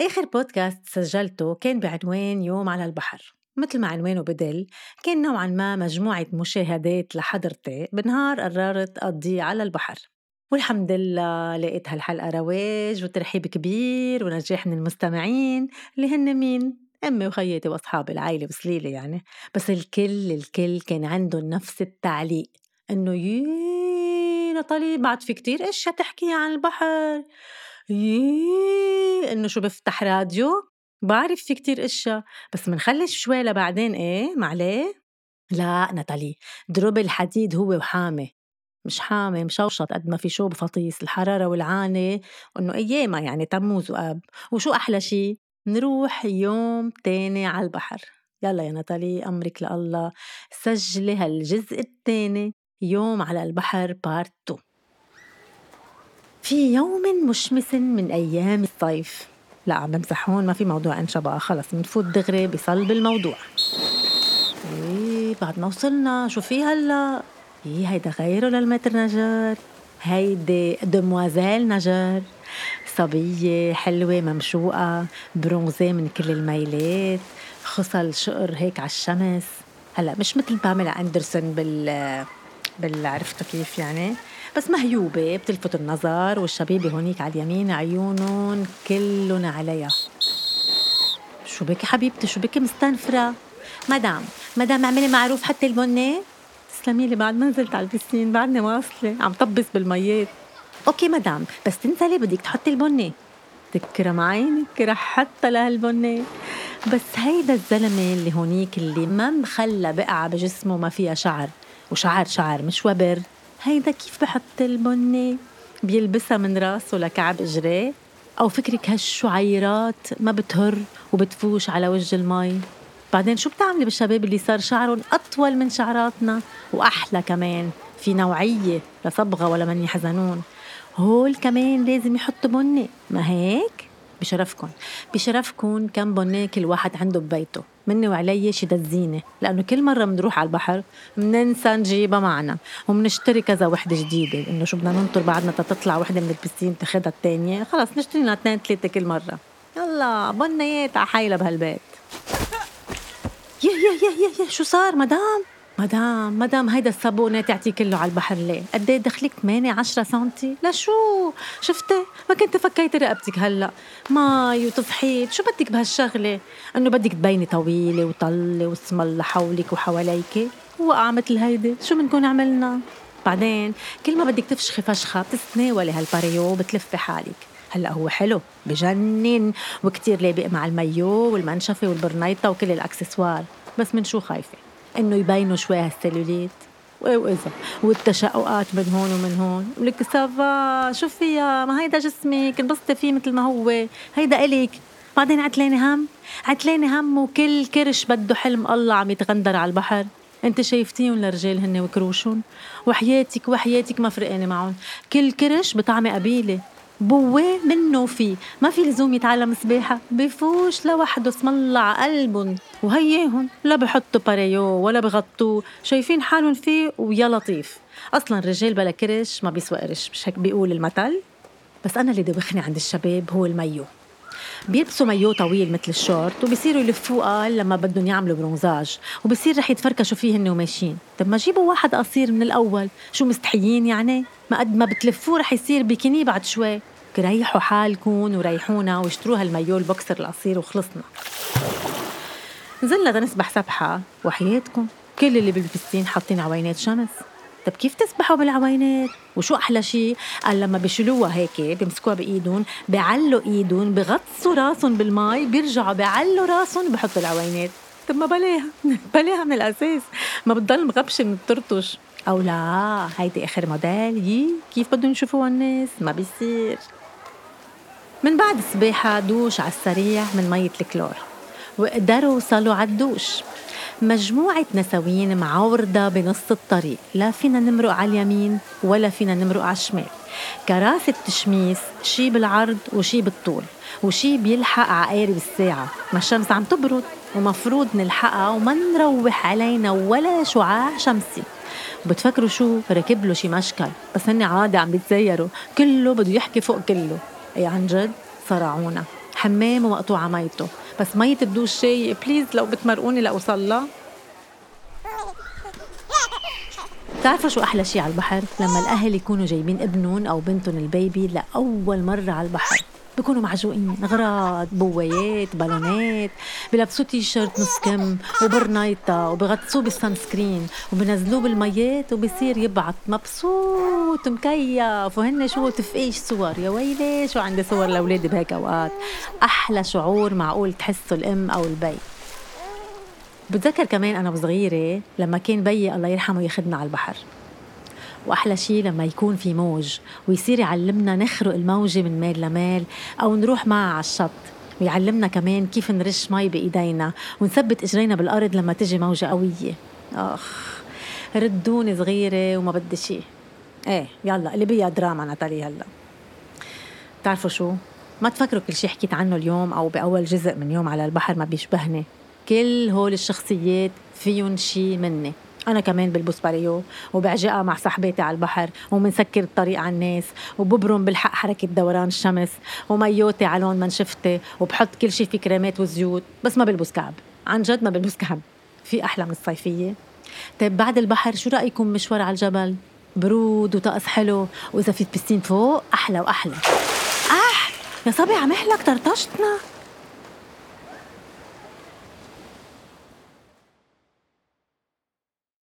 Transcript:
آخر بودكاست سجلته كان بعنوان يوم على البحر. مثل ما عنوانه بدل كان نوعا ما مجموعة مشاهدات لحضرتي بنهار قررت أقضيه على البحر. والحمد لله لقيت هالحلقة رواج وترحيب كبير ونجاح من المستمعين اللي هن مين؟ أمي وخياتي وأصحاب العائلة وسليلة يعني. بس الكل الكل كان عندهم نفس التعليق إنه يي نطالي بعد في كتير أشياء تحكيها عن البحر. يي إنه شو بفتح راديو؟ بعرف في كتير إشياء. بس منخلي شوي لبعدين إيه معليه؟ لا ناتالي دوب الحديد هو وحامي. مش حامي مشوشط قد ما في شو بفطيس الحرارة والعانة وإنه أيامها يعني تموز وأب. وشو أحلى شي؟ نروح يوم تاني على البحر. يلا يا ناتالي أمرك لله. سجلي هالجزء التاني يوم على البحر part 2 في يوم مشمس من أيام الصيف. لا عم بمزح هون ما في موضوع انشبه خلص بنفوت دغري بصلب الموضوع. إيه بعد ما وصلنا شو في هلا؟ إيه هيدا غيره للمتر نجار. هيدي دموازيل نجار. صبية حلوة ممشوقة برونزي من كل الميلات خصل شقر هيك على الشمس. هلا مش مثل باميلا أندرسون بال بال عرفتوا كيف يعني؟ بس مهيوبة بتلفت النظر والشبيبة هونيك على اليمين عيونهم كلهم عليها. شو بك حبيبتي؟ شو بك مستنفرة؟ مدام مدام اعملي معروف حطي ال bonnet تسلمي لي بعد ما نزلت على ال piscine بعدني واصلة عم طبس بالميات okay مدام بس تنزلي بدك تحطي ال bonnet تكرم عينك رح حطا لهال bonnet بس هيدا الزلمة اللي هونيك اللي ما مخلى بقعة بجسمه ما فيها شعر. وشعر شعر مش وبر. هيدا كيف بحط البنة بيلبسها من راسه لكعب اجريه أو فكرك هالشعيرات ما بتهر وبتفوش على وجه المي. بعدين شو بتعملي بالشباب اللي صار شعرهم أطول من شعراتنا وأحلى كمان؟ في نوعية لصبغه ولا من يحزنون. هول كمان لازم يحطوا بنه ما هيك؟ بشرفكم بشرفكم كم بنة كل واحد عنده ببيته. مني وعلي شي الزينة لأنه كل مرة بنروح على البحر بننسى نجيبها معنا. وبنشتري كذا وحدة جديدة. إنه شو بدنا ننطر بعدنا تطلع وحدة من البسين تاخدها الثانية خلص نشتري لنا اثنين ثلاثة كل مرة. يلا بنيات على حيلة بهالبيت. يا يا يا يا, يا شو صار مدام؟ مدام مدام هيدا الصابونة تعطي كله على البحر ليه؟ قد إيه دخلك 8 10 سنتي؟ لشو؟ شفتي؟ ما كنت فكيتي رقبتك هلأ، ماي وتفحيط، شو بدك بهالشغلة؟ إنه بدك تبيني طويلة وطلة واسم حولك وحواليك؟ وقع مثل هيدي، شو بنكون عملنا؟ بعدين كل ما بدك تفشخي فشخة بتتناولي هال paréo وبتلفي حالك، هلأ هو حلو بجنن وكتير لابق مع المايو والمنشفة والبرنيطة وكل الأكسسوار بس من شو خايفة؟ إنه يبينوا شوي هالسلوليت. واذا والتشققات من هون ومن هون. ولك ça va شو فيها؟ ما هيدا جسمك انبسطي فيه مثل ما هو. هيدا إلك. بعدين عتلاني هم عتلاني هم وكل كرش بده حلم الله عم يتغندر على البحر. انت شايفتيهم للرجال هن وكروشهم. وحياتك وحياتك ما فرقانة معهم. كل كرش بطعمة قبيلة. بواه منه في. ما في لزوم يتعلم سباحة. بفوش لوحده اسم الله على وهياهم. لا بحطوا باريو ولا بغطوه. شايفين حالهم فيه ويا لطيف. أصلا الرجال بلا كرش ما بيسوى قرش. مش هيك بيقول المثل؟ بس أنا اللي دوخني عند الشباب هو المايو. بيلبسوا مايو طويل مثل الشورت وبصيروا يلفوه قال لما بدهم يعملوا bronzage وبصير رح يتفركشوا فيه هن وماشيين. طب ما جيبوا واحد قصير من الأول. شو مستحيين يعني؟ ما قد ما بتلفوه رح يصير بيكيني بعد شوي. ريحوا حالكم وريحونا واشتروا هالمايو البوكسر القصير وخلصنا. نزلنا نسبح سبحة. وحياتكم. كل اللي بال piscine حاطين عوينات شمس. طب كيف تسبحوا بالعوينات؟ وشو أحلى شيء قال لما بيشيلوها هيك بيمسكوها بإيدهم بيعلوا إيدهم بغطسوا راسهم بالماء بيرجعوا بيعلوا راسهم بحطوا العوينات. طب ما بلاها بلاها من الأساس. ما بتضل مغبشة من الترطش أو لا هيدي آخر موديل. يي كيف بدهم يشوفوها الناس؟ ما بيصير. من بعد السباحة دوش على السريع من مية الكلور. وقدروا وصلوا على الدوش. مجموعة نسوين معوردة بنص الطريق. لا فينا نمرق على اليمين ولا فينا نمرق على الشمال. كراسة تشميس شي بالعرض وشي بالطول وشي بيلحق عقارب الساعة. ما الشمس عم تبرد ومفروض نلحقها وما نروح علينا ولا شعاع شمسي. بتفكروا شو؟ ركب له شي مشكل. بس هن عادي عم بيتزيروا. كله بده يحكي فوق كله. اي عن جد صرعونا. حمام ومقطوعة ميته بس مية الدوش شاي. please لو بتمرقوني لأوصل لها بتعرفوا شو أحلى شي على البحر؟ لما الأهل يكونوا جايبين ابنهم أو بنتهم ال bébé لأول مرة على البحر. بكونوا معجوقين. اغراض bouées بالونات بلبسوه تي شيرت نص كم وبرنايطة وبغطسوه بال sunscreen وبنزلوه بالميات وبصير يلبعط مبسوط مكيف. وهن شو تفقيش صور؟ يا ويلي شو عندي صور لأولادي بهيك اوقات أحلى شعور معقول تحسه الأم أو البي. بتذكر كمان أنا وصغيره لما كان بيي الله يرحمه ياخذنا على البحر. وأحلى شيء لما يكون في موج ويصير يعلمنا نخرق الموجة من ميل لميل أو نروح معها على الشط ويعلمنا كمان كيف نرش مي بإيدينا ونثبت إجرينا بالأرض لما تجي موجة قوية. آخ ردوني صغيرة وما بدي شيء إيه يلا اللي بيها دراما ناتالي هلأ. بتعرفوا شو؟ ما تفكروا كل شيء حكيت عنه اليوم أو بأول جزء من يوم على البحر ما بيشبهني. كل هول الشخصيات فيهم شيء مني. أنا كمان بلبس باريو وبعجقها مع صاحباتي على البحر ومنسكر الطريق على الناس وببرم بالحق حركة دوران الشمس وميوتي على لون منشفتي وبحط كل شيء في كريمات وزيوت بس ما بلبس كعب. عن جد ما بلبس كعب. في أحلى من الصيفية. طيب بعد البحر شو رأيكم مشوار على الجبل؟ برود وطقس حلو وإذا في بستين فوق أحلى وأحلى. أح يا صبي عم يحلك طرطشتنا